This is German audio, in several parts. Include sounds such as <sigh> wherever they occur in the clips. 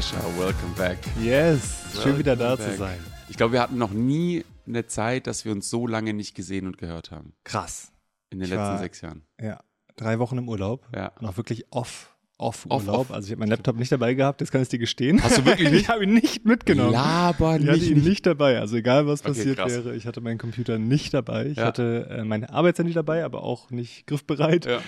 Sascha, welcome back. Yes, schön Welcome wieder da back. zu sein. Ich glaube, wir hatten noch nie eine Zeit, dass wir uns so lange nicht gesehen und gehört haben. Krass. In den Ich letzten war- sechs Jahren. Ja, drei Wochen im Urlaub. Ja. Noch wirklich off. Off, Off, Urlaub. off. Also ich habe meinen Laptop nicht dabei gehabt, das kann ich dir gestehen. Hast du wirklich <laughs> nicht? ich habe ihn nicht mitgenommen. Laber Ich hatte nicht. ihn nicht dabei. Also egal, was Okay, passiert krass. wäre, ich hatte meinen Computer nicht dabei. Ich Ja. hatte äh, mein Arbeitshandy dabei, aber auch nicht griffbereit. Ja.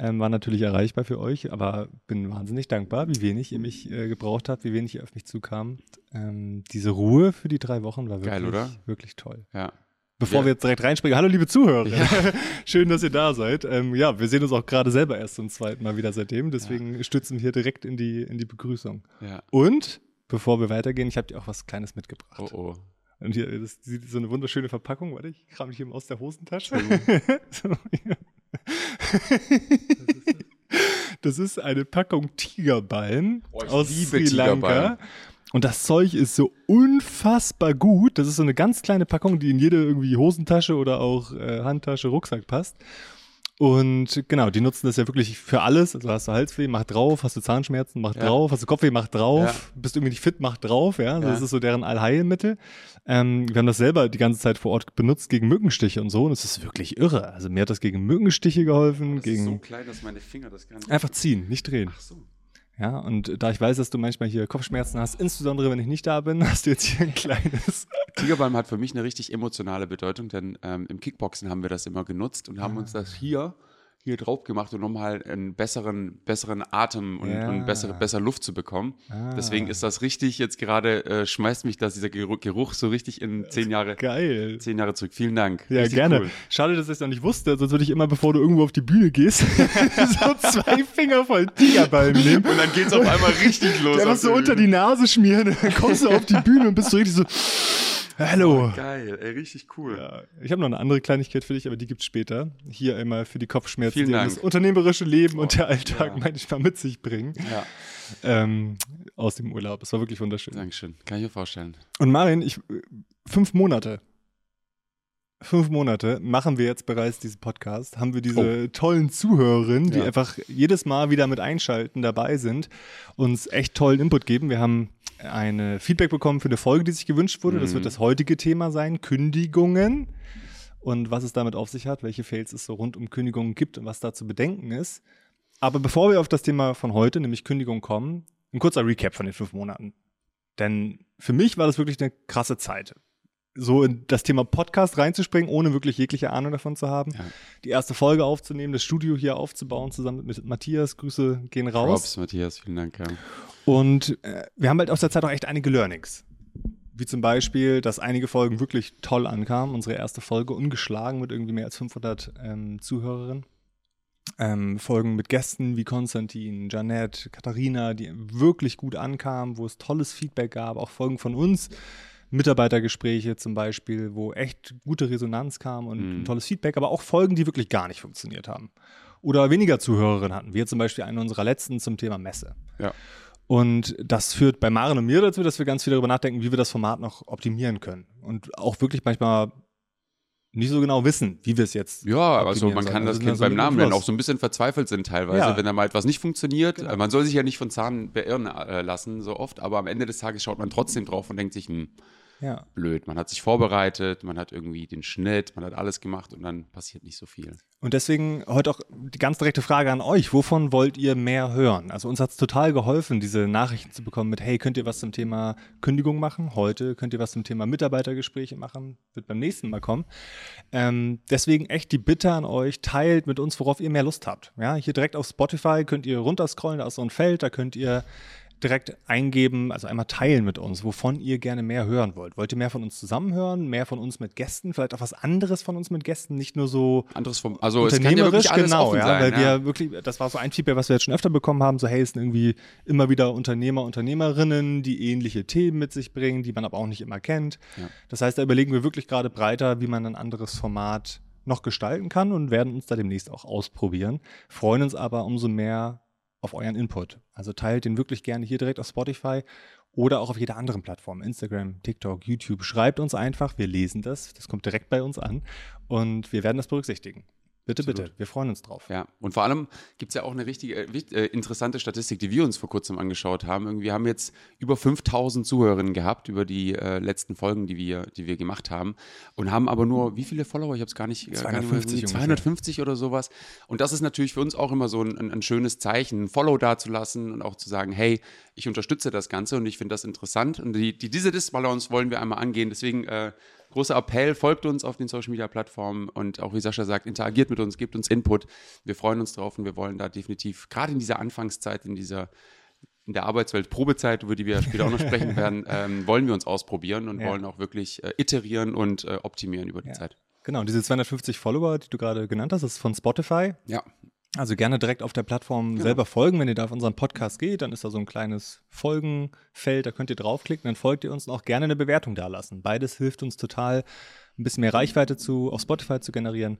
Ähm, war natürlich erreichbar für euch, aber bin wahnsinnig dankbar, wie wenig ihr mich äh, gebraucht habt, wie wenig ihr auf mich zukamt. Ähm, diese Ruhe für die drei Wochen war wirklich, Geil, wirklich toll. ja. Bevor Ja. wir jetzt direkt reinspringen, hallo liebe Zuhörer. <laughs> Schön, dass ihr da seid. Ähm, ja, wir sehen uns auch gerade selber erst zum zweiten Mal wieder seitdem, deswegen stützen wir hier direkt in die, in die Begrüßung. Ja. Und bevor wir weitergehen, ich habe dir auch was Kleines mitgebracht. Oh oh. Und hier das sieht so eine wunderschöne Verpackung. Warte, ich kram dich eben aus der Hosentasche. <laughs> so. <laughs> das ist eine Packung Tigerballen Oh, aus Sri Lanka. Und das Zeug ist so unfassbar gut. Das ist so eine ganz kleine Packung, die in jede irgendwie Hosentasche oder auch äh, Handtasche, Rucksack passt. Und genau, die nutzen das ja wirklich für alles. Also hast du Halsweh, mach drauf, hast du Zahnschmerzen, mach Ja. drauf, hast du Kopfweh, mach drauf, Ja. bist irgendwie nicht fit, mach drauf, ja. Das Ja. ist so deren Allheilmittel. Ähm, wir haben das selber die ganze Zeit vor Ort benutzt gegen Mückenstiche und so. Und es ist wirklich irre. Also mir hat das gegen Mückenstiche geholfen, Das gegen ist so klein, dass meine Finger das gar nicht. einfach ziehen, nicht drehen. Ach so. Ja, und da ich weiß, dass du manchmal hier Kopfschmerzen hast, insbesondere wenn ich nicht da bin, <laughs> hast du jetzt hier ein kleines. Tigerbalm hat für mich eine richtig emotionale Bedeutung, denn ähm, im Kickboxen haben wir das immer genutzt und haben Ah. uns das hier hier drauf gemacht, um nochmal einen besseren, besseren Atem und, Ja. und bessere, besser Luft zu bekommen. Ah. Deswegen ist das richtig, jetzt gerade äh, schmeißt mich das, dieser Geruch, so richtig in zehn Jahre, Geil. zehn Jahre zurück. Vielen Dank. Ja, Richtig gerne. Cool. Schade, dass ich es noch nicht wusste, sonst würde ich immer, bevor du irgendwo auf die Bühne gehst, <laughs> so zwei Finger voll Tigerbalm <laughs> nehmen. Und dann geht's auf einmal richtig <laughs> los. Einfach so unter die Nase schmieren, dann kommst du auf die Bühne und bist so richtig so, hallo. Geil, ey, richtig cool. Ja, ich habe noch eine andere Kleinigkeit für dich, aber die gibt's später. Hier einmal für die Kopfschmerzen, Vielen die Dank. das unternehmerische Leben und der Alltag ja. manchmal mit sich bringen. Ja, Ähm, aus dem Urlaub. Es war wirklich wunderschön. Dankeschön. Kann ich mir vorstellen. Und Marin, ich, fünf Monate. Fünf Monate machen wir jetzt bereits diesen Podcast, haben wir diese tollen Zuhörerinnen, die Ja. einfach jedes Mal wieder mit einschalten, dabei sind, uns echt tollen Input geben. Wir haben eine Feedback bekommen für eine Folge, die sich gewünscht wurde. Das Mhm. wird das heutige Thema sein, Kündigungen und was es damit auf sich hat, welche Fails es so rund um Kündigungen gibt und was da zu bedenken ist. Aber bevor wir auf das Thema von heute, nämlich Kündigung kommen, ein kurzer Recap von den fünf Monaten. Denn für mich war das wirklich eine krasse Zeit. So in das Thema Podcast reinzuspringen, ohne wirklich jegliche Ahnung davon zu haben. Ja. Die erste Folge aufzunehmen, das Studio hier aufzubauen, zusammen mit Matthias. Grüße gehen raus. Props, Matthias, vielen Dank. Ja. Und äh, wir haben halt aus der Zeit auch echt einige Learnings. Wie zum Beispiel, dass einige Folgen wirklich toll ankamen. Unsere erste Folge ungeschlagen mit irgendwie mehr als 500 ähm, Zuhörerinnen. Ähm, Folgen mit Gästen wie Konstantin, Janette, Katharina, die wirklich gut ankamen, wo es tolles Feedback gab. Auch Folgen von uns, Mitarbeitergespräche zum Beispiel, wo echt gute Resonanz kam und Mhm. ein tolles Feedback, aber auch Folgen, die wirklich gar nicht funktioniert haben. Oder weniger Zuhörerinnen hatten. Wir zum Beispiel eine unserer letzten zum Thema Messe. ja. Und das führt bei Maren und mir dazu, dass wir ganz viel darüber nachdenken, wie wir das Format noch optimieren können. Und auch wirklich manchmal nicht so genau wissen, wie wir es jetzt. Ja, also man kann das Kind beim Namen nennen, auch so ein bisschen verzweifelt sind teilweise, Ja. wenn da mal etwas nicht funktioniert. Genau. Man soll sich ja nicht von Zahn beirren äh, lassen, so oft, aber am Ende des Tages schaut man trotzdem drauf und denkt sich, hm, Ja. blöd. Man hat sich vorbereitet, man hat irgendwie den Schnitt, man hat alles gemacht und dann passiert nicht so viel. Und deswegen heute auch die ganz direkte Frage an euch. Wovon wollt ihr mehr hören? Also uns hat es total geholfen, diese Nachrichten zu bekommen mit, hey, könnt ihr was zum Thema Kündigung machen? Heute könnt ihr was zum Thema Mitarbeitergespräche machen? Wird beim nächsten Mal kommen. Ähm, deswegen echt die Bitte an euch, teilt mit uns, worauf ihr mehr Lust habt. Ja, hier direkt auf Spotify könnt ihr runterscrollen, da ist so ein Feld, da könnt ihr direkt eingeben, also einmal teilen mit uns, wovon ihr gerne mehr hören wollt. Wollt ihr mehr von uns zusammenhören, mehr von uns mit Gästen, vielleicht auch was anderes von uns mit Gästen, nicht nur so Anderes vom, also es kann ja unternehmerisch, alles genau, ja, sein. weil ja. wir wirklich, das war so ein Feedback, was wir jetzt schon öfter bekommen haben, so hey, es sind irgendwie immer wieder Unternehmer, Unternehmerinnen, die ähnliche Themen mit sich bringen, die man aber auch nicht immer kennt. Ja. Das heißt, da überlegen wir wirklich gerade breiter, wie man ein anderes Format noch gestalten kann und werden uns da demnächst auch ausprobieren. Freuen uns aber umso mehr auf euren Input. Also teilt den wirklich gerne hier direkt auf Spotify oder auch auf jeder anderen Plattform, Instagram, TikTok, YouTube. Schreibt uns einfach, wir lesen das, das kommt direkt bei uns an und wir werden das berücksichtigen. Bitte, Absolut. bitte. Wir freuen uns drauf. Ja, und vor allem gibt es ja auch eine richtige äh, äh, interessante Statistik, die wir uns vor kurzem angeschaut haben. Irgendwie wir haben jetzt über 5000 Zuhörerinnen gehabt über die äh, letzten Folgen, die wir, die wir gemacht haben und haben aber nur, wie viele Follower? Ich habe es gar nicht, äh, gar nicht mehr- 250 ungefähr. 250 oder sowas. Und das ist natürlich für uns auch immer so ein, ein, ein schönes Zeichen, ein Follow dazulassen und auch zu sagen, hey, ich unterstütze das Ganze und ich finde das interessant. Und die, die, diese Disbalance wollen wir einmal angehen. Deswegen äh, großer Appell, folgt uns auf den Social Media Plattformen und auch wie Sascha sagt, interagiert mit uns, gebt uns Input. Wir freuen uns drauf und wir wollen da definitiv, gerade in dieser Anfangszeit, in dieser in der Arbeitswelt Probezeit, über die wir später auch noch sprechen <laughs> werden, ähm, wollen wir uns ausprobieren und Ja. wollen auch wirklich äh, iterieren und äh, optimieren über die Ja. Zeit. Genau, diese 250 Follower, die du gerade genannt hast, das ist von Spotify. Ja, Also gerne direkt auf der Plattform Genau. selber folgen. Wenn ihr da auf unseren Podcast geht, dann ist da so ein kleines Folgenfeld, da könnt ihr draufklicken, dann folgt ihr uns und auch gerne eine Bewertung dalassen. Beides hilft uns total, ein bisschen mehr Reichweite zu, auf Spotify zu generieren.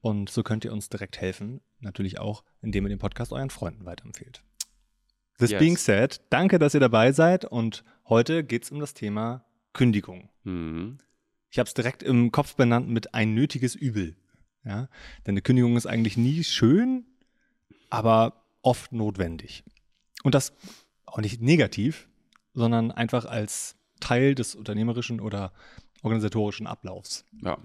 Und so könnt ihr uns direkt helfen. Natürlich auch, indem ihr den Podcast euren Freunden weiterempfehlt. This Yes. being said, danke, dass ihr dabei seid. Und heute geht es um das Thema Kündigung. mhm. Ich habe es direkt im Kopf benannt mit ein nötiges Übel. Ja? Denn eine Kündigung ist eigentlich nie schön, aber oft notwendig. Und das auch nicht negativ, sondern einfach als Teil des unternehmerischen oder organisatorischen Ablaufs. Ja.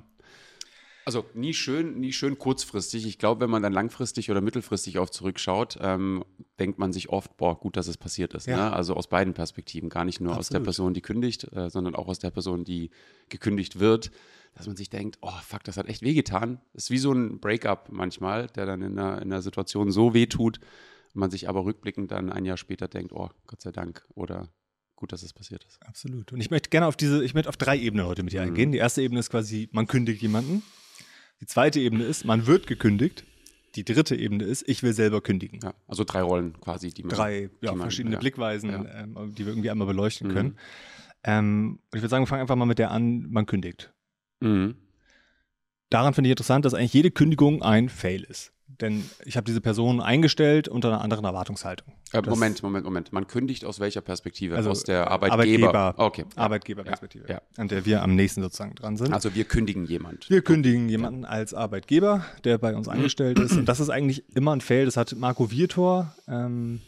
Also nie schön, nie schön kurzfristig. Ich glaube, wenn man dann langfristig oder mittelfristig auf zurückschaut, ähm, denkt man sich oft, boah, gut, dass es passiert ist. Ja. Ne? Also aus beiden Perspektiven, gar nicht nur aus der Absolut. Person, die kündigt, äh, sondern auch aus der Person, die gekündigt wird, dass man sich denkt, oh fuck, das hat echt wehgetan. Ist wie so ein Breakup manchmal, der dann in einer, in einer Situation so wehtut, man sich aber rückblickend dann ein Jahr später denkt, oh, Gott sei Dank oder gut, dass es passiert ist. Absolut. Und ich möchte gerne auf diese, ich möchte auf drei Ebenen heute mit dir eingehen. Die erste Ebene ist quasi, man kündigt jemanden. Die zweite Ebene ist, man wird gekündigt. Die dritte Ebene ist, ich will selber kündigen. Ja, also drei Rollen quasi, die man drei die ja, man- verschiedene ja. Blickweisen, ähm, die wir irgendwie einmal beleuchten Mhm. können. Ähm, und ich würde sagen, wir fangen einfach mal mit der an, man kündigt. Mhm. Daran finde ich interessant, dass eigentlich jede Kündigung ein Fail ist. Denn ich habe diese Person eingestellt unter einer anderen Erwartungshaltung. Äh, Moment, Moment, Moment. Man kündigt aus welcher Perspektive? Also, aus der Arbeitgeber. Arbeitgeber- Okay. ja. Arbeitgeberperspektive, Ja, an der wir am nächsten sozusagen dran sind. Also wir kündigen jemand. wir kündigen jemanden als Arbeitgeber, der bei uns angestellt ist. Und das ist eigentlich immer ein Fail. Das hat Marco Vietor, ähm,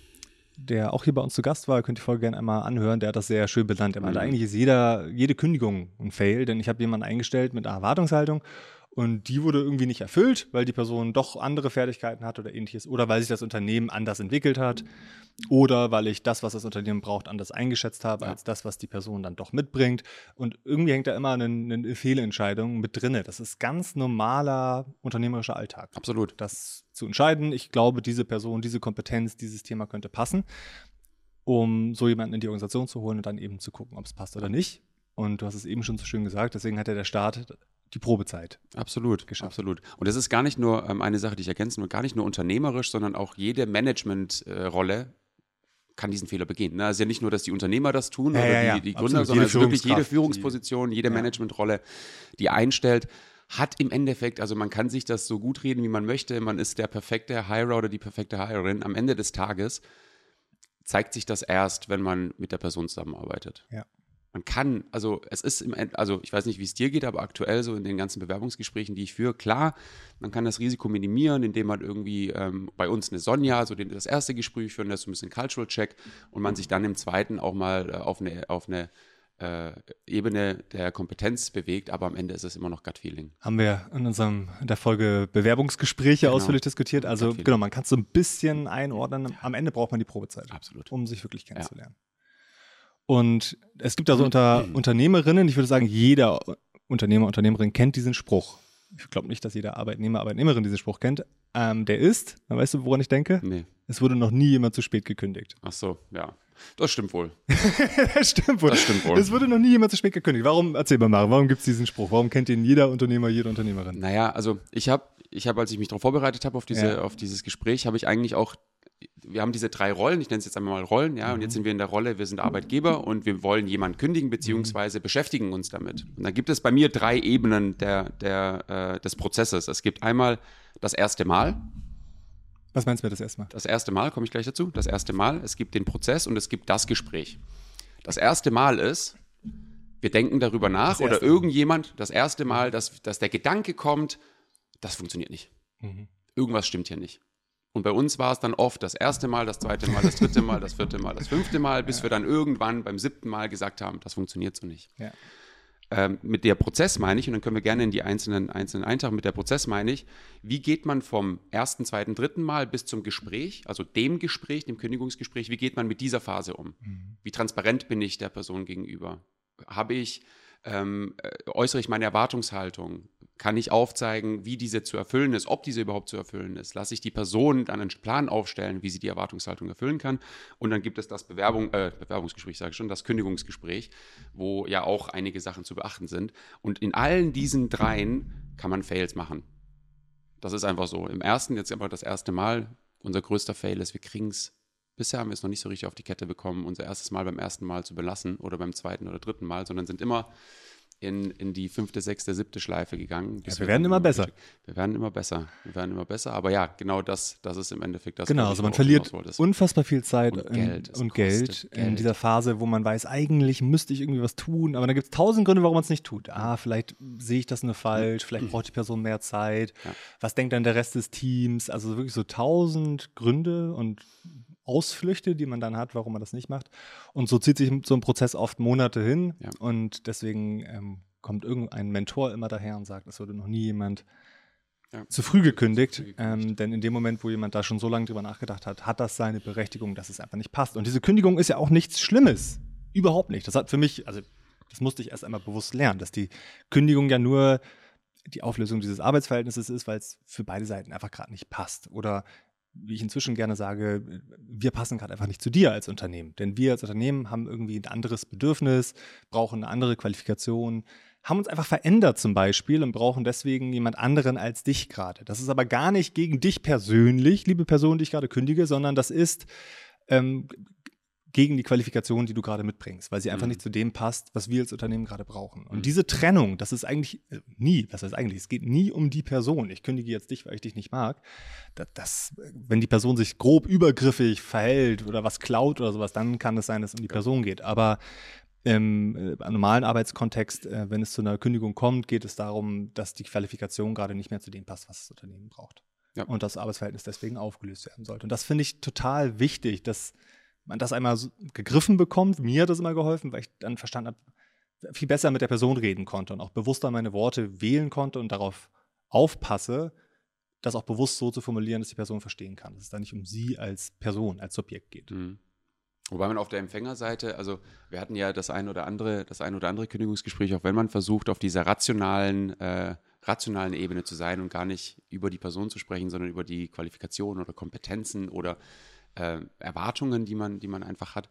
der auch hier bei uns zu Gast war, könnt ihr voll gerne einmal anhören, der hat das sehr schön benannt. Er meinte, Mhm. eigentlich ist jeder, jede Kündigung ein Fail, denn ich habe jemanden eingestellt mit einer Erwartungshaltung und die wurde irgendwie nicht erfüllt, weil die Person doch andere Fertigkeiten hat oder ähnliches oder weil sich das Unternehmen anders entwickelt hat oder weil ich das, was das Unternehmen braucht, anders eingeschätzt habe Ja. als das, was die Person dann doch mitbringt. Und irgendwie hängt da immer eine, eine Fehlentscheidung mit drinne. Das ist ganz normaler unternehmerischer Alltag Absolut. das zu entscheiden. Ich glaube, diese Person, diese Kompetenz, dieses Thema könnte passen, um so jemanden in die Organisation zu holen und dann eben zu gucken, ob es passt oder nicht. Und du hast es eben schon so schön gesagt, deswegen hat ja der Staat die Probezeit. Absolut, Geschafft. absolut. Und das ist gar nicht nur ähm, eine Sache, die ich ergänzen will, gar nicht nur unternehmerisch, sondern auch jede Managementrolle kann diesen Fehler begehen. Ne? Also ja nicht nur, dass die Unternehmer das tun Ja, oder ja, die, die absolut. Gründer, sondern Jede ist wirklich jede Führungsposition, jede Ja. Managementrolle, die einstellt, hat im Endeffekt, also man kann sich das so gut reden, wie man möchte, man ist der perfekte Hirer oder die perfekte Hirerin. Am Ende des Tages zeigt sich das erst, wenn man mit der Person zusammenarbeitet. Ja. Man kann, also es ist im End, also ich weiß nicht, wie es dir geht, aber aktuell so in den ganzen Bewerbungsgesprächen, die ich führe, klar, man kann das Risiko minimieren, indem man irgendwie ähm, bei uns eine Sonja, so den, das erste Gespräch führen, das ist so ein bisschen Cultural Check und man sich dann im zweiten auch mal äh, auf eine, auf eine äh, Ebene der Kompetenz bewegt, aber am Ende ist es immer noch Gut Feeling. Haben wir in unserem in der Folge Bewerbungsgespräche Genau. ausführlich diskutiert. Also genau, man kann es so ein bisschen einordnen. Am Ende braucht man die Probezeit. Absolut. um sich wirklich kennenzulernen. Und es gibt da so unter Unternehmerinnen, ich würde sagen, jeder Unternehmer, Unternehmerin kennt diesen Spruch. Ich glaube nicht, dass jeder Arbeitnehmer, Arbeitnehmerin diesen Spruch kennt. Ähm, der ist, dann weißt du, woran ich denke? Nee. Es wurde noch nie jemand zu spät gekündigt. Ach so, ja. Das stimmt wohl. <laughs> das stimmt wohl. Das stimmt wohl. Es wurde noch nie jemand zu spät gekündigt. Warum, erzähl mal, Mara, warum gibt es diesen Spruch? Warum kennt ihn jeder Unternehmer, jede Unternehmerin? Naja, also ich habe, ich hab, als ich mich darauf vorbereitet habe, auf, diese, Ja. auf dieses Gespräch, habe ich eigentlich auch, wir haben diese drei Rollen, ich nenne es jetzt einmal mal Rollen, ja, und Mhm. jetzt sind wir in der Rolle, wir sind Arbeitgeber und wir wollen jemanden kündigen, Mhm. beziehungsweise beschäftigen uns damit. Und da gibt es bei mir drei Ebenen der, der, äh, des Prozesses. Es gibt einmal das erste Mal, Was meinst du mir das erstmal? das erste Mal, komme ich gleich dazu, das erste Mal, es gibt den Prozess und es gibt das Gespräch. Das erste Mal ist, wir denken darüber nach oder erste Mal. irgendjemand, das erste Mal, dass, dass der Gedanke kommt, das funktioniert nicht. Mhm. Irgendwas stimmt hier nicht. Und bei uns war es dann oft das erste Mal, das zweite Mal, das dritte Mal, das vierte Mal, das fünfte Mal, bis ja. wir dann irgendwann beim siebten Mal gesagt haben, das funktioniert so nicht. Ja. Ähm, mit der Prozess meine ich, und dann können wir gerne in die einzelnen, einzelnen eintauchen, mit der Prozess meine ich, wie geht man vom ersten, zweiten, dritten Mal bis zum Gespräch, also dem Gespräch, dem Kündigungsgespräch, wie geht man mit dieser Phase um? Mhm. Wie transparent bin ich der Person gegenüber? Habe ich, ähm, äh, äußere ich meine Erwartungshaltung? Kann ich aufzeigen, wie diese zu erfüllen ist, ob diese überhaupt zu erfüllen ist. Lasse ich die Person dann einen Plan aufstellen, wie sie die Erwartungshaltung erfüllen kann. Und dann gibt es das Bewerbung, äh, Bewerbungsgespräch, sage ich schon, das Kündigungsgespräch, wo ja auch einige Sachen zu beachten sind. Und in allen diesen dreien kann man Fails machen. Das ist einfach so. Im ersten, jetzt einfach das erste Mal, unser größter Fail ist, wir kriegen es Bisher haben wir es noch nicht so richtig auf die Kette bekommen, unser erstes Mal beim ersten Mal zu belassen oder beim zweiten oder dritten Mal, sondern sind immer in, in die fünfte, sechste, siebte Schleife gegangen. Ja, wir werden immer besser. Wir werden immer besser. Wir werden immer besser. Aber ja, genau das, das ist im Endeffekt das. Genau, also man verliert unfassbar viel Zeit und Geld, in, und Geld, Geld, in dieser Phase, wo man weiß, eigentlich müsste ich irgendwie was tun, aber da gibt es tausend Gründe, warum man es nicht tut. Ah, vielleicht sehe ich das nur falsch, vielleicht braucht die Person mehr Zeit. Ja. Was denkt dann der Rest des Teams? Also wirklich so tausend Gründe und Ausflüchte, die man dann hat, warum man das nicht macht. Und so zieht sich so ein Prozess oft Monate hin. Ja. Und deswegen ähm, kommt irgendein Mentor immer daher und sagt, es wurde noch nie jemand ja. zu früh gekündigt. Ähm, denn in dem Moment, wo jemand da schon so lange drüber nachgedacht hat, hat das seine Berechtigung, dass es einfach nicht passt. Und diese Kündigung ist ja auch nichts Schlimmes. Überhaupt nicht. Das hat für mich, also das musste ich erst einmal bewusst lernen, dass die Kündigung ja nur die Auflösung dieses Arbeitsverhältnisses ist, weil es für beide Seiten einfach gerade nicht passt. Oder wie ich inzwischen gerne sage, wir passen gerade einfach nicht zu dir als Unternehmen. Denn wir als Unternehmen haben irgendwie ein anderes Bedürfnis, brauchen eine andere Qualifikation, haben uns einfach verändert zum Beispiel und brauchen deswegen jemand anderen als dich gerade. Das ist aber gar nicht gegen dich persönlich, liebe Person, die ich gerade kündige, sondern das ist ähm, gegen die Qualifikation, die du gerade mitbringst, weil sie einfach mhm. nicht zu dem passt, was wir als Unternehmen gerade brauchen. Und mhm. diese Trennung, das ist eigentlich äh, nie, was heißt eigentlich, es geht nie um die Person. Ich kündige jetzt dich, weil ich dich nicht mag. Das, das, wenn die Person sich grob übergriffig verhält oder was klaut oder sowas, dann kann es sein, dass es um die Person geht. Aber im, äh, im normalen Arbeitskontext, äh, wenn es zu einer Kündigung kommt, geht es darum, dass die Qualifikation gerade nicht mehr zu dem passt, was das Unternehmen braucht. Ja. Und das Arbeitsverhältnis deswegen aufgelöst werden sollte. Und das finde ich total wichtig, dass man das einmal so gegriffen bekommt. Mir hat das immer geholfen, weil ich dann verstanden habe, viel besser mit der Person reden konnte und auch bewusster meine Worte wählen konnte und darauf aufpasse, das auch bewusst so zu formulieren, dass die Person verstehen kann, dass es da nicht um sie als Person, als Subjekt geht. Mhm. Wobei man auf der Empfängerseite, also wir hatten ja das ein oder andere, das ein oder andere Kündigungsgespräch, auch wenn man versucht, auf dieser rationalen, äh, rationalen Ebene zu sein und gar nicht über die Person zu sprechen, sondern über die Qualifikationen oder Kompetenzen oder äh, Erwartungen, die man, die man einfach hat,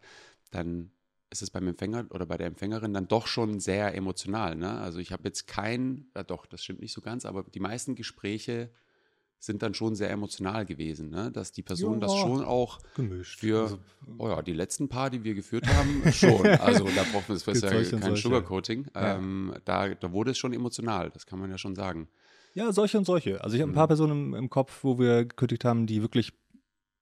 dann ist es beim Empfänger oder bei der Empfängerin dann doch schon sehr emotional. Ne? Also ich habe jetzt kein, ja doch, das stimmt nicht so ganz, aber die meisten Gespräche sind dann schon sehr emotional gewesen, ne? dass die Person ja, das schon auch gemischt. für, also, oh ja, die letzten paar, die wir geführt haben, schon. <laughs> Also da brauchen wir das ja kein Sugarcoating. Ja. Ähm, da, da wurde es schon emotional, das kann man ja schon sagen. Ja, solche und solche. Also ich habe ein paar mhm. Personen im, im, Kopf, wo wir gekündigt haben, die wirklich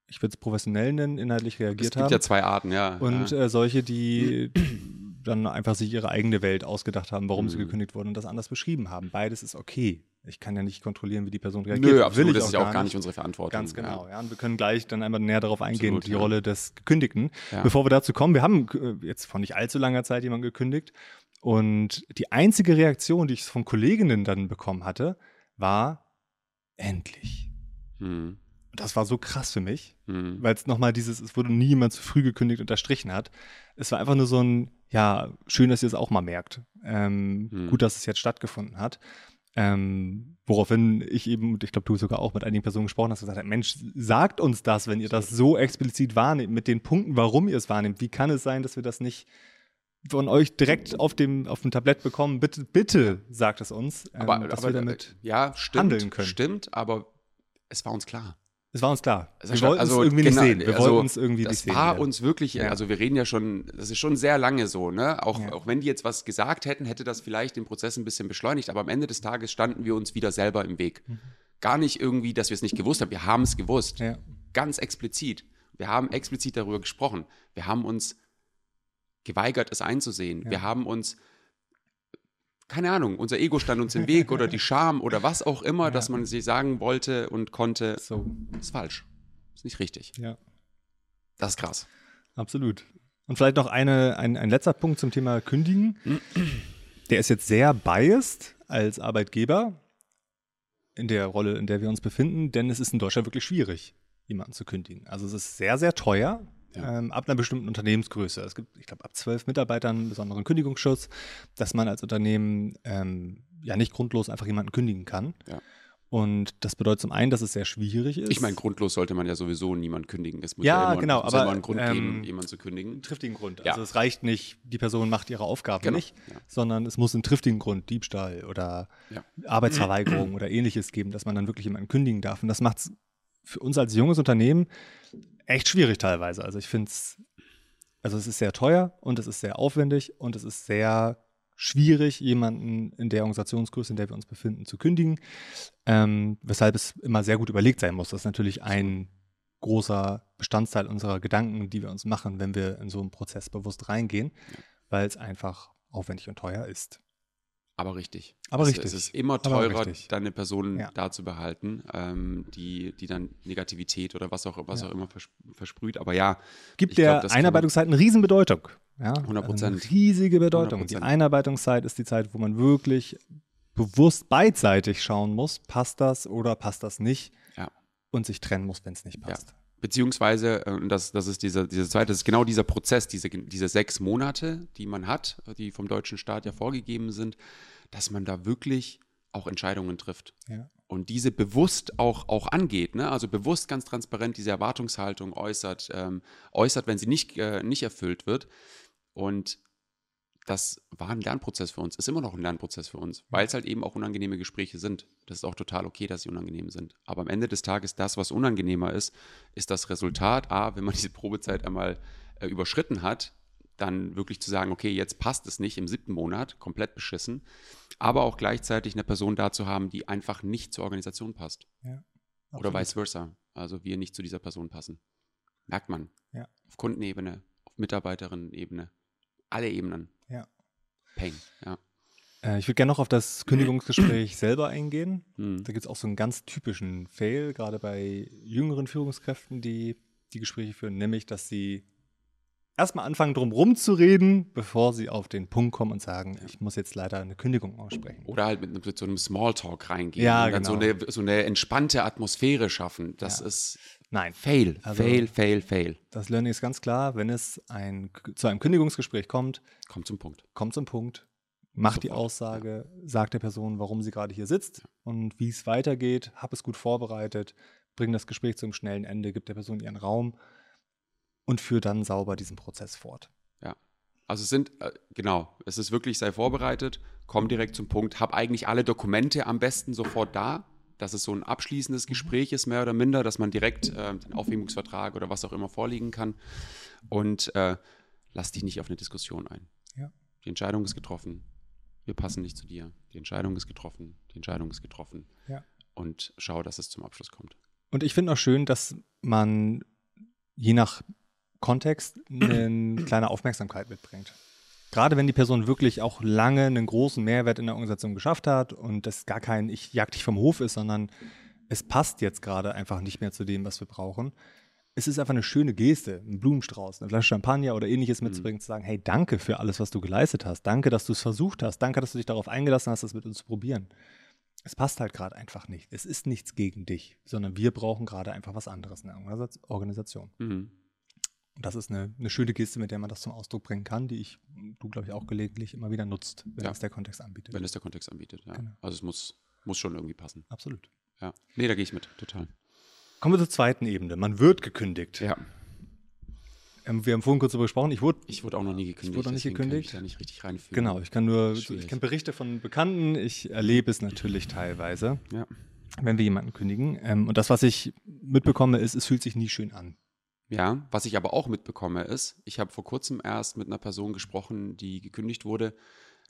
ich würde es professionell nennen, inhaltlich reagiert haben. Es gibt haben. ja zwei Arten, ja. Und ja. Äh, solche, die <clears throat> dann einfach sich ihre eigene Welt ausgedacht haben, warum mhm. sie gekündigt wurden und das anders beschrieben haben. Beides ist okay. Ich kann ja nicht kontrollieren, wie die Person reagiert. Nö, absolut, das ist ja auch gar nicht unsere Verantwortung. Ganz genau, ja. ja. Und wir können gleich dann einmal näher darauf eingehen, absolut, die ja. Rolle des Gekündigten. Bevor wir dazu kommen, wir haben äh, jetzt vor nicht allzu langer Zeit jemanden gekündigt und die einzige Reaktion, die ich von Kolleginnen dann bekommen hatte, war endlich. Mhm das war so krass für mich, mhm. weil es nochmal dieses, es wurde nie jemand zu früh gekündigt unterstrichen hat. Es war einfach nur so ein, ja, schön, dass ihr es auch mal merkt. Ähm, mhm. Gut, dass es jetzt stattgefunden hat. Ähm, woraufhin ich eben, ich glaube, du sogar auch mit einigen Personen gesprochen hast, gesagt hast, Mensch, sagt uns das, wenn ihr das so explizit wahrnehmt, mit den Punkten, warum ihr es wahrnehmt. Wie kann es sein, dass wir das nicht von euch direkt auf dem, auf dem Tablett bekommen? Bitte, bitte sagt es uns, ähm, aber, dass aber, wir damit ja, stimmt, handeln können. Stimmt, aber es war uns klar. Es war uns klar. Wir wollten also, es irgendwie genau, nicht sehen. Wir also, wollten es irgendwie nicht sehen. Das war uns wirklich, ja. also wir reden ja schon, das ist schon sehr lange so, ne? Auch, ja. auch wenn die jetzt was gesagt hätten, hätte das vielleicht den Prozess ein bisschen beschleunigt, aber am Ende des Tages standen wir uns wieder selber im Weg. Mhm. Gar nicht irgendwie, dass wir es nicht gewusst haben. Wir haben es gewusst. Ja. Ganz explizit. Wir haben explizit darüber gesprochen. Wir haben uns geweigert, es einzusehen. Wir haben uns keine Ahnung, unser Ego stand uns im Weg oder die <laughs> Scham oder was auch immer, dass man sie sagen wollte und konnte, So, ist falsch. Ist nicht richtig. ja, Das ist krass. absolut. Und vielleicht noch eine, ein, ein letzter Punkt zum Thema Kündigen. <clears throat> Der ist jetzt sehr biased als Arbeitgeber in der Rolle, in der wir uns befinden, denn es ist in Deutschland wirklich schwierig, jemanden zu kündigen. Also es ist sehr, sehr teuer. Ja. Ähm, ab einer bestimmten Unternehmensgröße. Es gibt, ich glaube, ab zwölf Mitarbeitern einen besonderen Kündigungsschutz, dass man als Unternehmen ähm, ja nicht grundlos einfach jemanden kündigen kann. Ja. Und das bedeutet zum einen, dass es sehr schwierig ist. Ich meine, grundlos sollte man ja sowieso niemand kündigen. Es muss Ja, immer, genau, aber, immer einen Grund ähm, geben, jemanden zu kündigen. triftigen Grund. Ja. Also es reicht nicht, die Person macht ihre Aufgabe Genau, nicht, ja. sondern es muss einen triftigen Grund, Diebstahl oder Ja. Arbeitsverweigerung <clears throat> oder ähnliches geben, dass man dann wirklich jemanden kündigen darf. Und das macht es für uns als junges Unternehmen echt schwierig teilweise. Also ich finde es, also es ist sehr teuer und es ist sehr aufwendig und es ist sehr schwierig, jemanden in der Organisationsgröße, in der wir uns befinden, zu kündigen. Ähm, weshalb es immer sehr gut überlegt sein muss. Das ist natürlich ein großer Bestandteil unserer Gedanken, die wir uns machen, wenn wir in so einen Prozess bewusst reingehen, weil es einfach aufwendig und teuer ist. Aber richtig. Aber es, richtig. Es ist immer teurer, richtig. dann eine Person Ja. da zu behalten, ähm, die, die dann Negativität oder was auch, was Ja. auch immer vers versprüht. Aber ja, Gibt der glaub, Einarbeitungszeit eine Riesenbedeutung. Ja, 100%. Also eine riesige Bedeutung. Die 100%. Einarbeitungszeit ist die Zeit, wo man wirklich bewusst beidseitig schauen muss, passt das oder passt das nicht Ja. und sich trennen muss, wenn es nicht passt. Beziehungsweise, äh, und das, das ist dieser, dieser zweite, das ist genau dieser Prozess, diese, diese sechs Monate, die man hat, die vom deutschen Staat ja vorgegeben sind, dass man da wirklich auch Entscheidungen trifft. Ja. und diese bewusst auch, auch angeht, ne? also bewusst ganz transparent diese Erwartungshaltung äußert, ähm, äußert, wenn sie nicht, äh, nicht erfüllt wird. Und das war ein Lernprozess für uns, ist immer noch ein Lernprozess für uns, weil es halt eben auch unangenehme Gespräche sind. Das ist auch total okay, dass sie unangenehm sind. Aber am Ende des Tages, das, was unangenehmer ist, ist das Resultat, A, wenn man <laughs> diese Probezeit einmal äh, überschritten hat, dann wirklich zu sagen, okay, jetzt passt es nicht im siebten Monat, komplett beschissen, aber auch gleichzeitig eine Person da zu haben, die einfach nicht zur Organisation passt. Oder Absolut. vice versa. Also wir nicht zu dieser Person passen. Merkt man. Ja. Auf Kundenebene, auf Mitarbeiterinnen-Ebene, alle Ebenen. Pain, ja. Äh, ich würde gerne noch auf das Kündigungsgespräch <clears throat> selber eingehen. Hm. Da gibt es auch so einen ganz typischen Fail, gerade bei jüngeren Führungskräften, die die Gespräche führen, nämlich, dass sie erstmal anfangen, drum rumzureden, bevor sie auf den Punkt kommen und sagen, ich muss jetzt leider eine Kündigung aussprechen. Oder halt mit, mit so einem Smalltalk reingehen Ja, und dann so, genau. eine, so eine entspannte Atmosphäre schaffen. Das Ja. ist Nein, Fail, Also- Fail, Fail, Fail. das Learning ist ganz klar, wenn es ein, zu einem Kündigungsgespräch kommt, Kommt zum Punkt. kommt zum Punkt, macht die Aussage, sagt der Person, warum sie gerade hier sitzt und wie es weitergeht, hab es gut vorbereitet, bring das Gespräch zu einem schnellen Ende, gibt der Person ihren Raum und führ dann sauber diesen Prozess fort. Ja. Also es sind, äh, genau, es ist wirklich, sei vorbereitet, komm direkt zum Punkt, hab eigentlich alle Dokumente am besten sofort da, dass es so ein abschließendes Gespräch ist, mehr oder minder, dass man direkt äh, den Aufhebungsvertrag oder was auch immer vorliegen kann und äh, lass dich nicht auf eine Diskussion ein. Ja. Die Entscheidung ist getroffen. Wir passen nicht zu dir. Die Entscheidung ist getroffen. Die Entscheidung ist getroffen. Ja. Und schau, dass es zum Abschluss kommt. Und ich finde auch schön, dass man je nach Kontext eine <clears throat> kleine Aufmerksamkeit mitbringt. Gerade wenn die Person wirklich auch lange einen großen Mehrwert in der Organisation geschafft hat und das gar kein Ich jag dich vom Hof ist, sondern es passt jetzt gerade einfach nicht mehr zu dem, was wir brauchen. Es ist einfach eine schöne Geste, ein Blumenstrauß, eine Flasche Champagner oder ähnliches mitzubringen, zu sagen, hey, danke für alles, was du geleistet hast. Danke, dass du es versucht hast. Danke, dass du dich darauf eingelassen hast, das mit uns zu probieren. Es passt halt gerade einfach nicht. Es ist nichts gegen dich, sondern wir brauchen gerade einfach was anderes in der Organisa- Organisation. Mhm. Und das ist eine, eine schöne Geste, mit der man das zum Ausdruck bringen kann, die ich, du glaube ich auch gelegentlich immer wieder nutzt, wenn Ja. es der Kontext anbietet. Wenn es der Kontext anbietet, ja. Genau. Also es muss, muss schon irgendwie passen. Absolut. Ja. Nee, da gehe ich mit, total. Kommen wir zur zweiten Ebene. Man wird gekündigt. Ja. Ähm, wir haben vorhin kurz darüber gesprochen. Ich wurde Ich wurde auch noch nie gekündigt. wurde noch nicht deswegen kann gekündigt? Ich da nicht richtig reinfühlen. Genau, ich kann nur, Schwierig. ich kenne Berichte von Bekannten, ich erlebe es natürlich teilweise, Ja. wenn wir jemanden kündigen. Ähm, und das, was ich mitbekomme, ist, es fühlt sich nie schön an. Ja, was ich aber auch mitbekomme ist, ich habe vor kurzem erst mit einer Person gesprochen, die gekündigt wurde.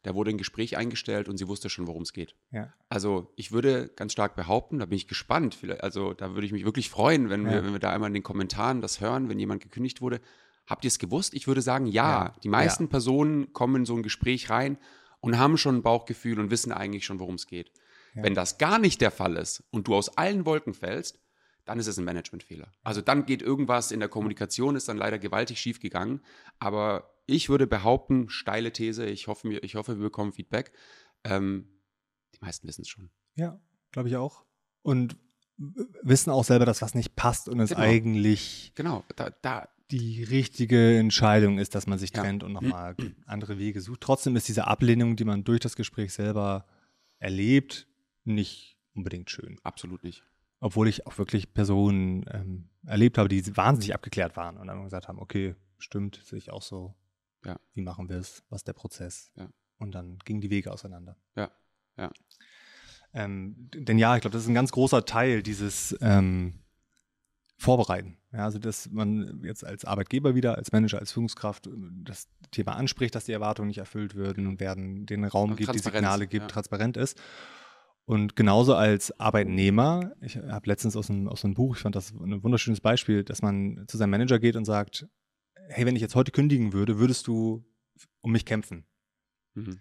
Da wurde ein Gespräch eingestellt und sie wusste schon, worum es geht. Ja. Also ich würde ganz stark behaupten, da bin ich gespannt, also da würde ich mich wirklich freuen, wenn, wir, Ja. wenn wir da einmal in den Kommentaren das hören, wenn jemand gekündigt wurde. Habt ihr es gewusst? Ich würde sagen, ja. Ja. Die meisten Personen kommen in so ein Gespräch rein und haben schon ein Bauchgefühl und wissen eigentlich schon, worum es geht. Wenn das gar nicht der Fall ist und du aus allen Wolken fällst, dann ist es ein Managementfehler. Also dann geht irgendwas in der Kommunikation, ist dann leider gewaltig schief gegangen. Aber ich würde behaupten, steile These, ich hoffe, wir- ich hoffe wir bekommen Feedback. Ähm, die meisten wissen es schon. Ja, glaube ich auch. Und wissen auch selber, dass was nicht passt und es Genau. eigentlich Genau, da, da die richtige Entscheidung ist, dass man sich Ja. trennt und nochmal andere Wege sucht. Trotzdem ist diese Ablehnung, die man durch das Gespräch selber erlebt, nicht unbedingt schön. absolut nicht. Obwohl ich auch wirklich Personen ähm, erlebt habe, die wahnsinnig abgeklärt waren und dann gesagt haben, okay, stimmt, sehe ich auch so. Ja. Wie machen wir es? Was ist der Prozess? Ja. Und dann gingen die Wege auseinander. Ja, ja. Ähm, denn ja, ich glaube, das ist ein ganz großer Teil dieses ähm, Vorbereiten. Ja, also, dass man jetzt als Arbeitgeber wieder, als Manager, als Führungskraft äh, das Thema anspricht, dass die Erwartungen nicht erfüllt würden, werden, den Raum Und gibt, die Signale gibt, transparent ist. Und genauso als Arbeitnehmer, ich habe letztens aus einem, aus einem Buch, ich fand das ein wunderschönes Beispiel, dass man zu seinem Manager geht und sagt, hey, wenn ich jetzt heute kündigen würde, würdest du um mich kämpfen? Mhm.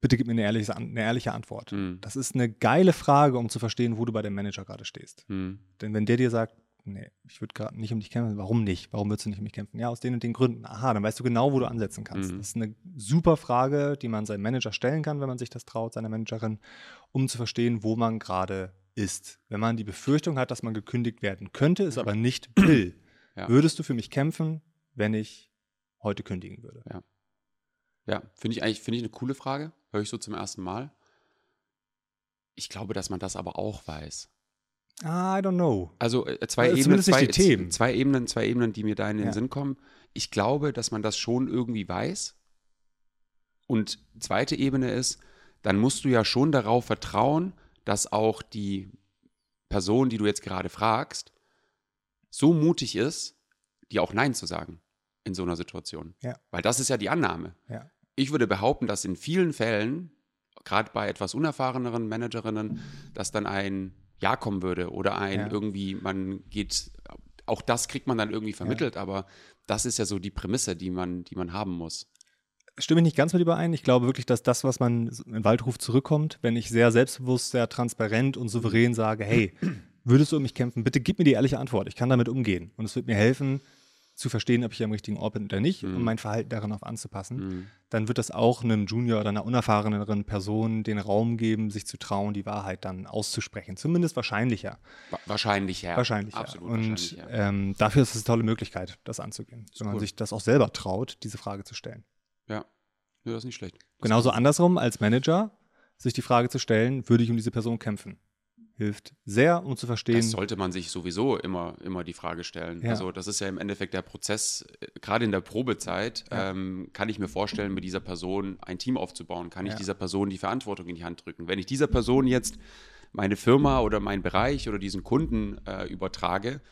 Bitte gib mir eine ehrliche, eine ehrliche Antwort. Mhm. Das ist eine geile Frage, um zu verstehen, wo du bei dem Manager gerade stehst. Mhm. Denn wenn der dir sagt, nee, ich würde gerade nicht um dich kämpfen, warum nicht? Warum würdest du nicht um mich kämpfen? Ja, aus den und den Gründen. Aha, dann weißt du genau, wo du ansetzen kannst. Mhm. Das ist eine super Frage, die man seinem Manager stellen kann, wenn man sich das traut, seiner Managerin, um zu verstehen, wo man gerade ist. Wenn man die Befürchtung hat, dass man gekündigt werden könnte, es aber nicht will, <clears throat> Ja. würdest du für mich kämpfen, wenn ich heute kündigen würde? Ja, finde ich eigentlich finde ich eine coole Frage. Höre ich so zum ersten Mal. Ich glaube, dass man das aber auch weiß. I don't know. Also äh, zwei, Also Ebenen, zwei, Themen. zwei Ebenen, zwei Ebenen, die mir da in den Ja. Sinn kommen. Ich glaube, dass man das schon irgendwie weiß. Und zweite Ebene ist, dann musst du ja schon darauf vertrauen, dass auch die Person, die du jetzt gerade fragst, so mutig ist, dir auch Nein zu sagen in so einer Situation. Ja. Weil das ist ja die Annahme. Ja. Ich würde behaupten, dass in vielen Fällen, gerade bei etwas unerfahreneren Managerinnen, dass dann ein Ja kommen würde oder ein Ja. irgendwie, man geht, auch das kriegt man dann irgendwie vermittelt, aber das ist ja so die Prämisse, die man, die man haben muss. stimme ich nicht ganz mit überein. Ich glaube wirklich, dass das, was man in Waldruf zurückkommt, wenn ich sehr selbstbewusst, sehr transparent und souverän sage, hey, würdest du um mich kämpfen? Bitte gib mir die ehrliche Antwort. Ich kann damit umgehen. Und es wird mir helfen, zu verstehen, ob ich am richtigen Ort bin oder nicht, um mein Verhalten daran auf anzupassen. Mhm. Dann wird das auch einem Junior oder einer unerfahreneren Person den Raum geben, sich zu trauen, die Wahrheit dann auszusprechen. Zumindest wahrscheinlicher. Wa wahrscheinlich ja. Wahrscheinlich. Absolut. Und wahrscheinlich ja. ähm, dafür ist es eine tolle Möglichkeit, das anzugehen. Wenn man cool. sich das auch selber traut, diese Frage zu stellen. ja. ja, das ist nicht schlecht. Das Genauso andersrum als Manager, sich die Frage zu stellen, würde ich um diese Person kämpfen? Hilft sehr, um zu verstehen. Das sollte man sich sowieso immer, immer die Frage stellen. Ja. Also das ist ja im Endeffekt der Prozess, äh, gerade in der Probezeit, Ja. ähm, kann ich mir vorstellen, mit dieser Person ein Team aufzubauen, kann ich Ja. dieser Person die Verantwortung in die Hand drücken. Wenn ich dieser Person jetzt meine Firma oder meinen Bereich oder diesen Kunden äh, übertrage,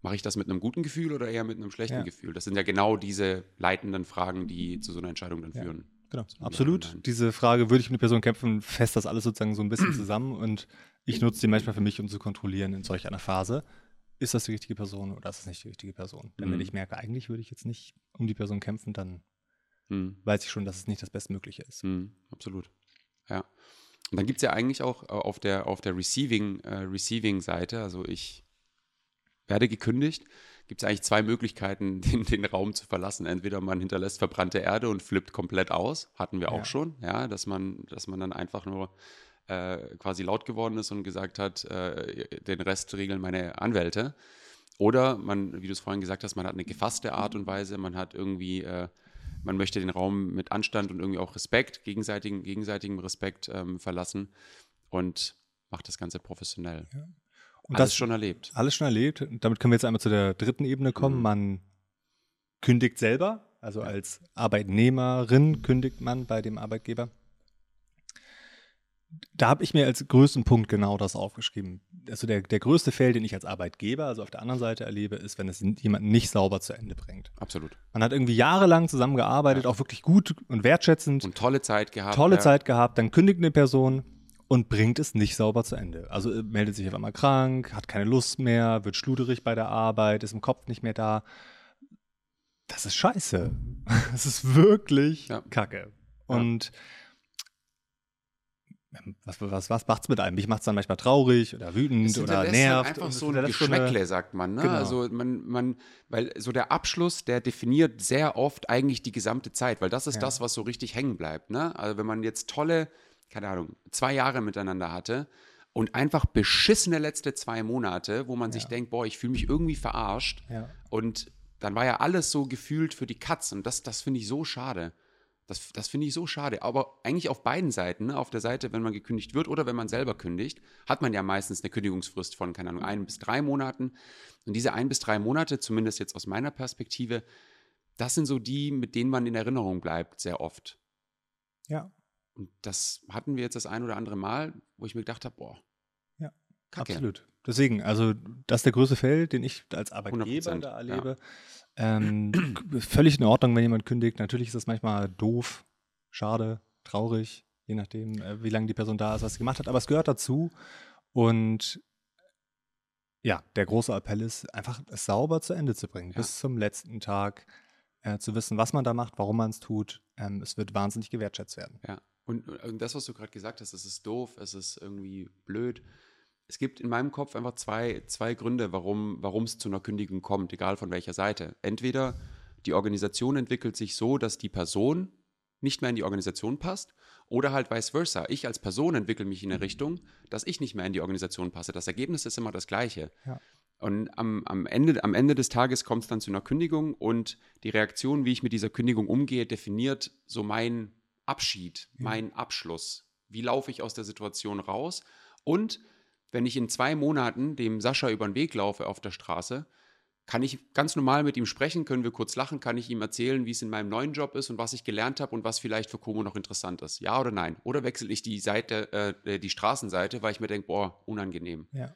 mache ich das mit einem guten Gefühl oder eher mit einem schlechten. Gefühl? Das sind ja genau diese leitenden Fragen, die zu so einer Entscheidung dann führen. Genau, absolut. Diese Frage, würde ich um die Person kämpfen, fässt das alles sozusagen so ein bisschen zusammen und ich nutze die manchmal für mich, um zu kontrollieren in solch einer Phase. Ist das die richtige Person oder ist das nicht die richtige Person? Denn wenn Mhm. ich merke, eigentlich würde ich jetzt nicht um die Person kämpfen, dann Hm. weiß ich schon, dass es nicht das Bestmögliche ist. Mhm, absolut. Ja. Und dann gibt es ja eigentlich auch äh, auf der, auf der Receiving, äh, Receiving-Seite, also ich werde gekündigt, gibt es eigentlich zwei Möglichkeiten, <laughs> den, den Raum zu verlassen. Entweder man hinterlässt verbrannte Erde und flippt komplett aus, hatten wir Ja. auch schon, ja, dass man, dass man dann einfach nur äh, quasi laut geworden ist und gesagt hat, äh, den Rest regeln meine Anwälte. Oder man, wie du es vorhin gesagt hast, man hat eine gefasste Art und Weise, man hat irgendwie, äh, man möchte den Raum mit Anstand und irgendwie auch Respekt, gegenseitigen, gegenseitigem Respekt ähm, verlassen und macht das Ganze professionell. Und Alles das schon erlebt. Alles schon erlebt. Und Damit können wir jetzt einmal zu der dritten Ebene kommen. Mhm. Man kündigt selber, also als Arbeitnehmerin kündigt man bei dem Arbeitgeber. Da habe ich mir als größten Punkt genau das aufgeschrieben. Also der, der größte Fail, den ich als Arbeitgeber, also auf der anderen Seite erlebe, ist, wenn es jemand nicht sauber zu Ende bringt. Absolut. Man hat irgendwie jahrelang zusammengearbeitet, Ja. auch wirklich gut und wertschätzend Und tolle Zeit gehabt. tolle ja. Zeit gehabt, dann kündigt eine Person und bringt es nicht sauber zu Ende. Also äh, meldet sich auf einmal krank, hat keine Lust mehr, wird schluderig bei der Arbeit, ist im Kopf nicht mehr da. Das ist scheiße. <laughs> Das ist wirklich Ja. kacke. Ja. Und was, was, was macht's mit einem? Mich macht's dann manchmal traurig oder wütend Es oder hinterlässt nervt. Halt einfach und so es ein Geschmäckle, sagt man. Ne? Genau. Also man, man, weil so der Abschluss, der definiert sehr oft eigentlich die gesamte Zeit, weil das ist Ja. das, was so richtig hängen bleibt. Ne? Also wenn man jetzt tolle, keine Ahnung, zwei Jahre miteinander hatte und einfach beschissene letzte zwei Monate, wo man sich Ja. denkt, boah, ich fühle mich irgendwie verarscht Ja. und dann war ja alles so gefühlt für die Katz und das, das finde ich so schade. Das, das finde ich so schade. Aber eigentlich auf beiden Seiten, ne? auf der Seite, wenn man gekündigt wird oder wenn man selber kündigt, hat man ja meistens eine Kündigungsfrist von, keine Ahnung, ein bis drei Monaten. Und diese ein bis drei Monate, zumindest jetzt aus meiner Perspektive, das sind so die, mit denen man in Erinnerung bleibt, sehr oft. Ja, Und das hatten wir jetzt das ein oder andere Mal, wo ich mir gedacht habe, boah, Ja, Kacke. absolut. Deswegen, also das ist der größte Feld, den ich als Arbeitgeber 100%, da ja. erlebe. Ähm, <clears throat> völlig in Ordnung, wenn jemand kündigt. Natürlich ist das manchmal doof, schade, traurig, je nachdem, äh, wie lange die Person da ist, was sie gemacht hat. Aber es gehört dazu. Und ja, der große Appell ist, einfach es sauber zu Ende zu bringen, Ja. bis zum letzten Tag. Äh, zu wissen, was man da macht, warum man es tut. Ähm, es wird wahnsinnig gewertschätzt werden. Ja, und, und das, was du gerade gesagt hast, es ist doof, es ist irgendwie blöd. Es gibt in meinem Kopf einfach zwei, zwei Gründe, warum es zu einer Kündigung kommt, egal von welcher Seite. Entweder die Organisation entwickelt sich so, dass die Person nicht mehr in die Organisation passt, oder halt vice versa. Ich als Person entwickle mich in eine Richtung, dass ich nicht mehr in die Organisation passe. Das Ergebnis ist immer das gleiche. Ja. Und am, am, Ende, am Ende des Tages kommt es dann zu einer Kündigung und die Reaktion, wie ich mit dieser Kündigung umgehe, definiert so mein Abschied, Ja. mein Abschluss. Wie laufe ich aus der Situation raus? Und wenn ich in zwei Monaten dem Sascha über den Weg laufe auf der Straße, kann ich ganz normal mit ihm sprechen, können wir kurz lachen, kann ich ihm erzählen, wie es in meinem neuen Job ist und was ich gelernt habe und was vielleicht für Como noch interessant ist. Ja oder nein? Oder wechsle ich die Seite, äh, die Straßenseite, weil ich mir denke, boah, unangenehm. Ja.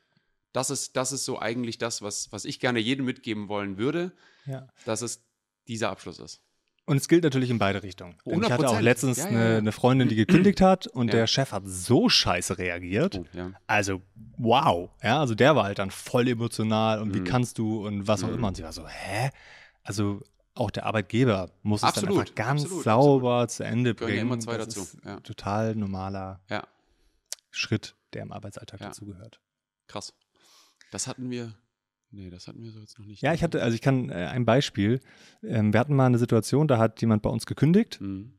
Das ist, das ist so eigentlich das, was, was ich gerne jedem mitgeben wollen würde, Ja. dass es dieser Abschluss ist. Und es gilt natürlich in beide Richtungen. Denn Ich hatte auch 100%. letztens Ja, ja, eine, ja. eine Freundin, die gekündigt hat und der Chef hat so scheiße reagiert. Oh. Also, wow. Ja, also der war halt dann voll emotional und wie Mhm. kannst du und was auch Mhm. immer. Und sie war so, hä? Also auch der Arbeitgeber muss es dann Absolut, einfach ganz absolut, sauber zu Ende Gehören ja bringen. immer zwei das dazu, Ist ja. Total normaler Schritt, der im Arbeitsalltag dazugehört. krass. Das hatten wir, nee, das hatten wir so jetzt noch nicht. Ja, ich hatte, also ich kann äh, ein Beispiel. Ähm, wir hatten mal eine Situation, da hat jemand bei uns gekündigt Mhm.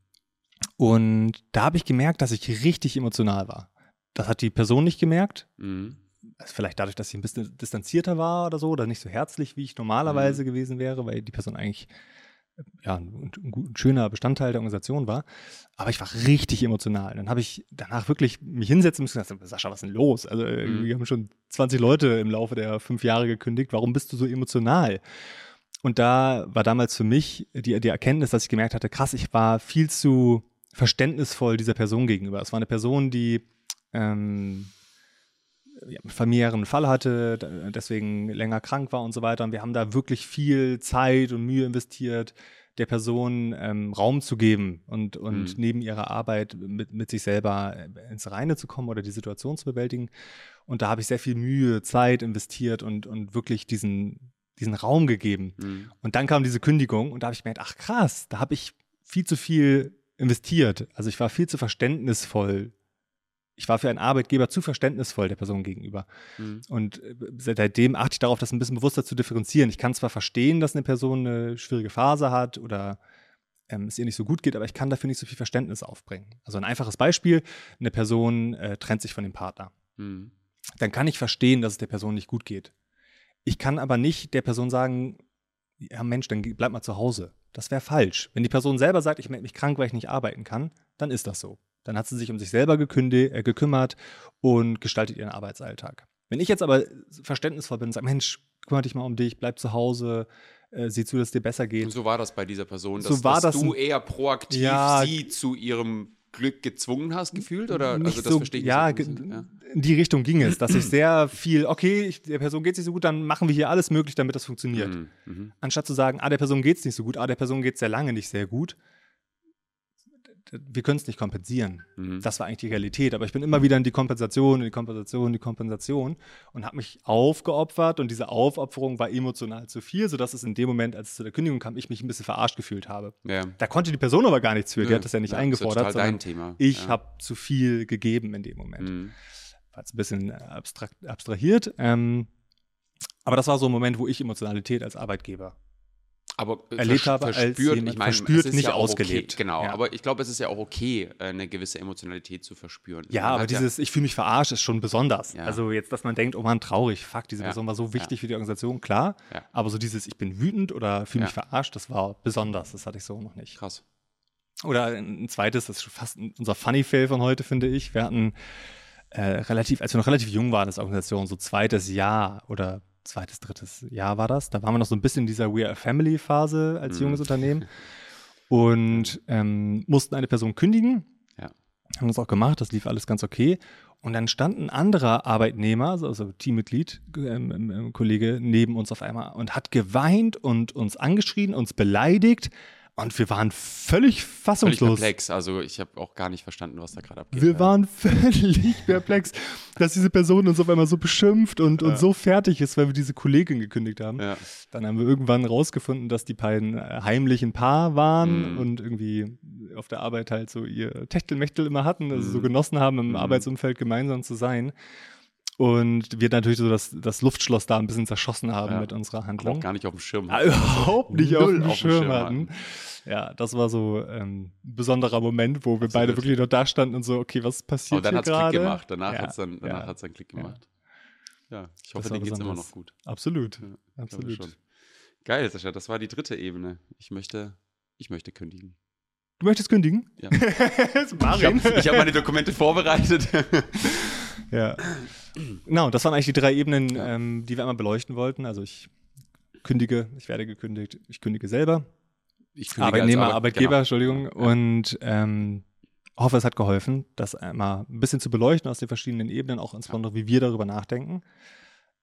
und da habe ich gemerkt, dass ich richtig emotional war. Das hat die Person nicht gemerkt. Mhm. Also vielleicht dadurch, dass sie ein bisschen distanzierter war oder so, oder nicht so herzlich, wie ich normalerweise gewesen wäre, weil die Person eigentlich ja, ein, ein, schöner Bestandteil der Organisation war. Aber ich war richtig emotional. Dann habe ich danach wirklich mich hinsetzen müssen und gesagt, Sascha, was ist denn los? Also äh, Mhm. wir haben schon 20 Leute im Laufe der fünf Jahre gekündigt. Warum bist du so emotional? Und da war damals für mich die, die Erkenntnis, dass ich gemerkt hatte, krass, ich war viel zu verständnisvoll dieser Person gegenüber. Es war eine Person, die ähm, ja, familiären Fall hatte, deswegen länger krank war und so weiter. Und wir haben da wirklich viel Zeit und Mühe investiert, der Person ähm, Raum zu geben und, und Mhm. neben ihrer Arbeit mit, mit sich selber äh, ins Reine zu kommen oder die Situation zu bewältigen. Und da habe ich sehr viel Mühe, Zeit investiert und, und wirklich diesen, diesen Raum gegeben. Mhm. Und dann kam diese Kündigung und da habe ich gemerkt, ach krass, da habe ich viel zu viel investiert. Also ich war viel zu verständnisvoll. Ich war für einen Arbeitgeber zu verständnisvoll der Person gegenüber. Mhm. Und äh, seitdem achte ich darauf, das ein bisschen bewusster zu differenzieren. Ich kann zwar verstehen, dass eine Person eine schwierige Phase hat oder ähm, es ihr nicht so gut geht, aber ich kann dafür nicht so viel Verständnis aufbringen. Also ein einfaches Beispiel, eine Person äh, trennt sich von dem Partner. Mhm. Dann kann ich verstehen, dass es der Person nicht gut geht. Ich kann aber nicht der Person sagen, ja Mensch, dann bleib mal zu Hause. Das wäre falsch. Wenn die Person selber sagt, ich melde mich krank, weil ich nicht arbeiten kann, dann ist das so. Dann hat sie sich um sich selber äh, gekümmert und gestaltet ihren Arbeitsalltag. Wenn ich jetzt aber verständnisvoll bin und sage, Mensch, kümmere dich mal um dich, bleib zu Hause, äh, sieh zu, dass es dir besser geht. Und so war das bei dieser Person, So dass, war dass das du eher proaktiv Ja. sie zu ihrem Glück gezwungen hast, gefühlt? Oder Nicht also das so, verstehe ich ja, so ja. in die Richtung ging es, dass ich sehr viel, okay, ich, der Person geht es nicht so gut, dann machen wir hier alles möglich, damit das funktioniert. Mhm. Mhm. Anstatt zu sagen, ah, der Person geht es nicht so gut, ah, der Person geht es sehr lange nicht sehr gut. Wir können es nicht kompensieren. Mhm. Das war eigentlich die Realität. Aber ich bin immer wieder in die Kompensation, in die Kompensation, in die Kompensation und habe mich aufgeopfert und diese Aufopferung war emotional zu viel, sodass es in dem Moment, als es zu der Kündigung kam, ich mich ein bisschen verarscht gefühlt habe. Ja. Da konnte die Person aber gar nichts für, die hat das ja nicht Ja, ist eingefordert, total sondern dein Thema. ich habe zu viel gegeben in dem Moment. Mhm. War jetzt ein bisschen äh, abstrakt, abstrahiert. Ähm, aber das war so ein Moment, wo ich Emotionalität als Arbeitgeber aber erlebt vers- habe, als verspürt, jemand ich meine, verspürt, nicht ja ausgelebt. Okay, genau, Ja. aber ich glaube, es ist ja auch okay, eine gewisse Emotionalität zu verspüren. Ja, Man aber dieses, ich fühle mich verarscht, ist schon besonders. Ja. Also jetzt, dass man denkt, oh man, traurig, fuck, diese Ja. Person war so wichtig für die Organisation, klar. Ja. Aber so dieses, ich bin wütend oder fühle mich Ja. verarscht, das war besonders. Das hatte ich so noch nicht. krass. Oder ein zweites, das ist fast unser Funny Fail von heute, finde ich. Wir hatten äh, relativ, als wir noch relativ jung waren als Organisation, so zweites Jahr oder zweites, drittes Jahr war das. Da waren wir noch so ein bisschen in dieser We Are Family Phase als Mhm. junges Unternehmen <laughs> und ähm, mussten eine Person kündigen. Ja. Haben das auch gemacht, das lief alles ganz okay. Und dann stand ein anderer Arbeitnehmer, also- also Teammitglied, ähm, ähm, ähm, Kollege, neben uns auf einmal und hat geweint und uns angeschrien, uns beleidigt. Und wir waren völlig Völlig fassungslos. perplex. Also ich habe auch gar nicht verstanden, was da gerade abgeht. Wir Ja. waren <laughs> völlig perplex, dass diese Person uns auf einmal so beschimpft und, und so fertig ist, weil wir diese Kollegin gekündigt haben. Ja. Dann haben wir irgendwann rausgefunden, dass die beiden heimlich ein Paar waren Mhm. und irgendwie auf der Arbeit halt so ihr Techtelmechtel immer hatten, also so Mhm. genossen haben, im Mhm. Arbeitsumfeld gemeinsam zu sein. Und wir natürlich so das, das Luftschloss da ein bisschen zerschossen haben Ja. mit unserer Handlung. auch gar nicht auf dem Schirm. Ah, überhaupt nicht auf dem auf dem Schirm Schirm hatten. Ja, das war so ähm, ein besonderer Moment, wo wir Absolut. beide wirklich noch da standen und so, okay, was passiert Aber dann hier hat es Klick gemacht. Danach Ja, hat es dann, danach ja. hat's dann Klick Ja. gemacht. Ja, ich hoffe, dir geht es immer noch gut. Absolut, Ja, absolut. schon. Geil, Sascha, das war die dritte Ebene. Ich möchte, ich möchte kündigen. Du möchtest kündigen? Ja. <laughs> Ist Ich Marin. habe hab meine Dokumente vorbereitet. <laughs> Ja. Genau, das waren eigentlich die drei Ebenen, Ja. ähm, die wir einmal beleuchten wollten. Also ich kündige, ich werde gekündigt, ich kündige selber. Ich kündige Arbeitnehmer, Arbeit- Arbeitgeber, genau. Entschuldigung. Ja. Und ähm, hoffe, es hat geholfen, das einmal ein bisschen zu beleuchten aus den verschiedenen Ebenen, auch insbesondere, wie wir darüber nachdenken.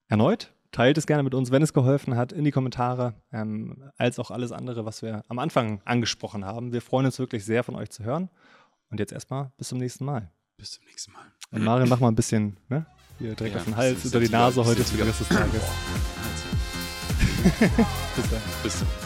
Erneut, teilt es gerne mit uns, wenn es geholfen hat, in die Kommentare, ähm, als auch alles andere, was wir am Anfang angesprochen haben. Wir freuen uns wirklich sehr, von euch zu hören. Und jetzt erstmal bis zum nächsten Mal. Bis zum nächsten Mal. Und Marin, mach mal ein bisschen, ne? Hier direkt Ja, auf den Hals, unter die Nase heute für den Rest des Tages. <laughs> Bis dann. bis dann.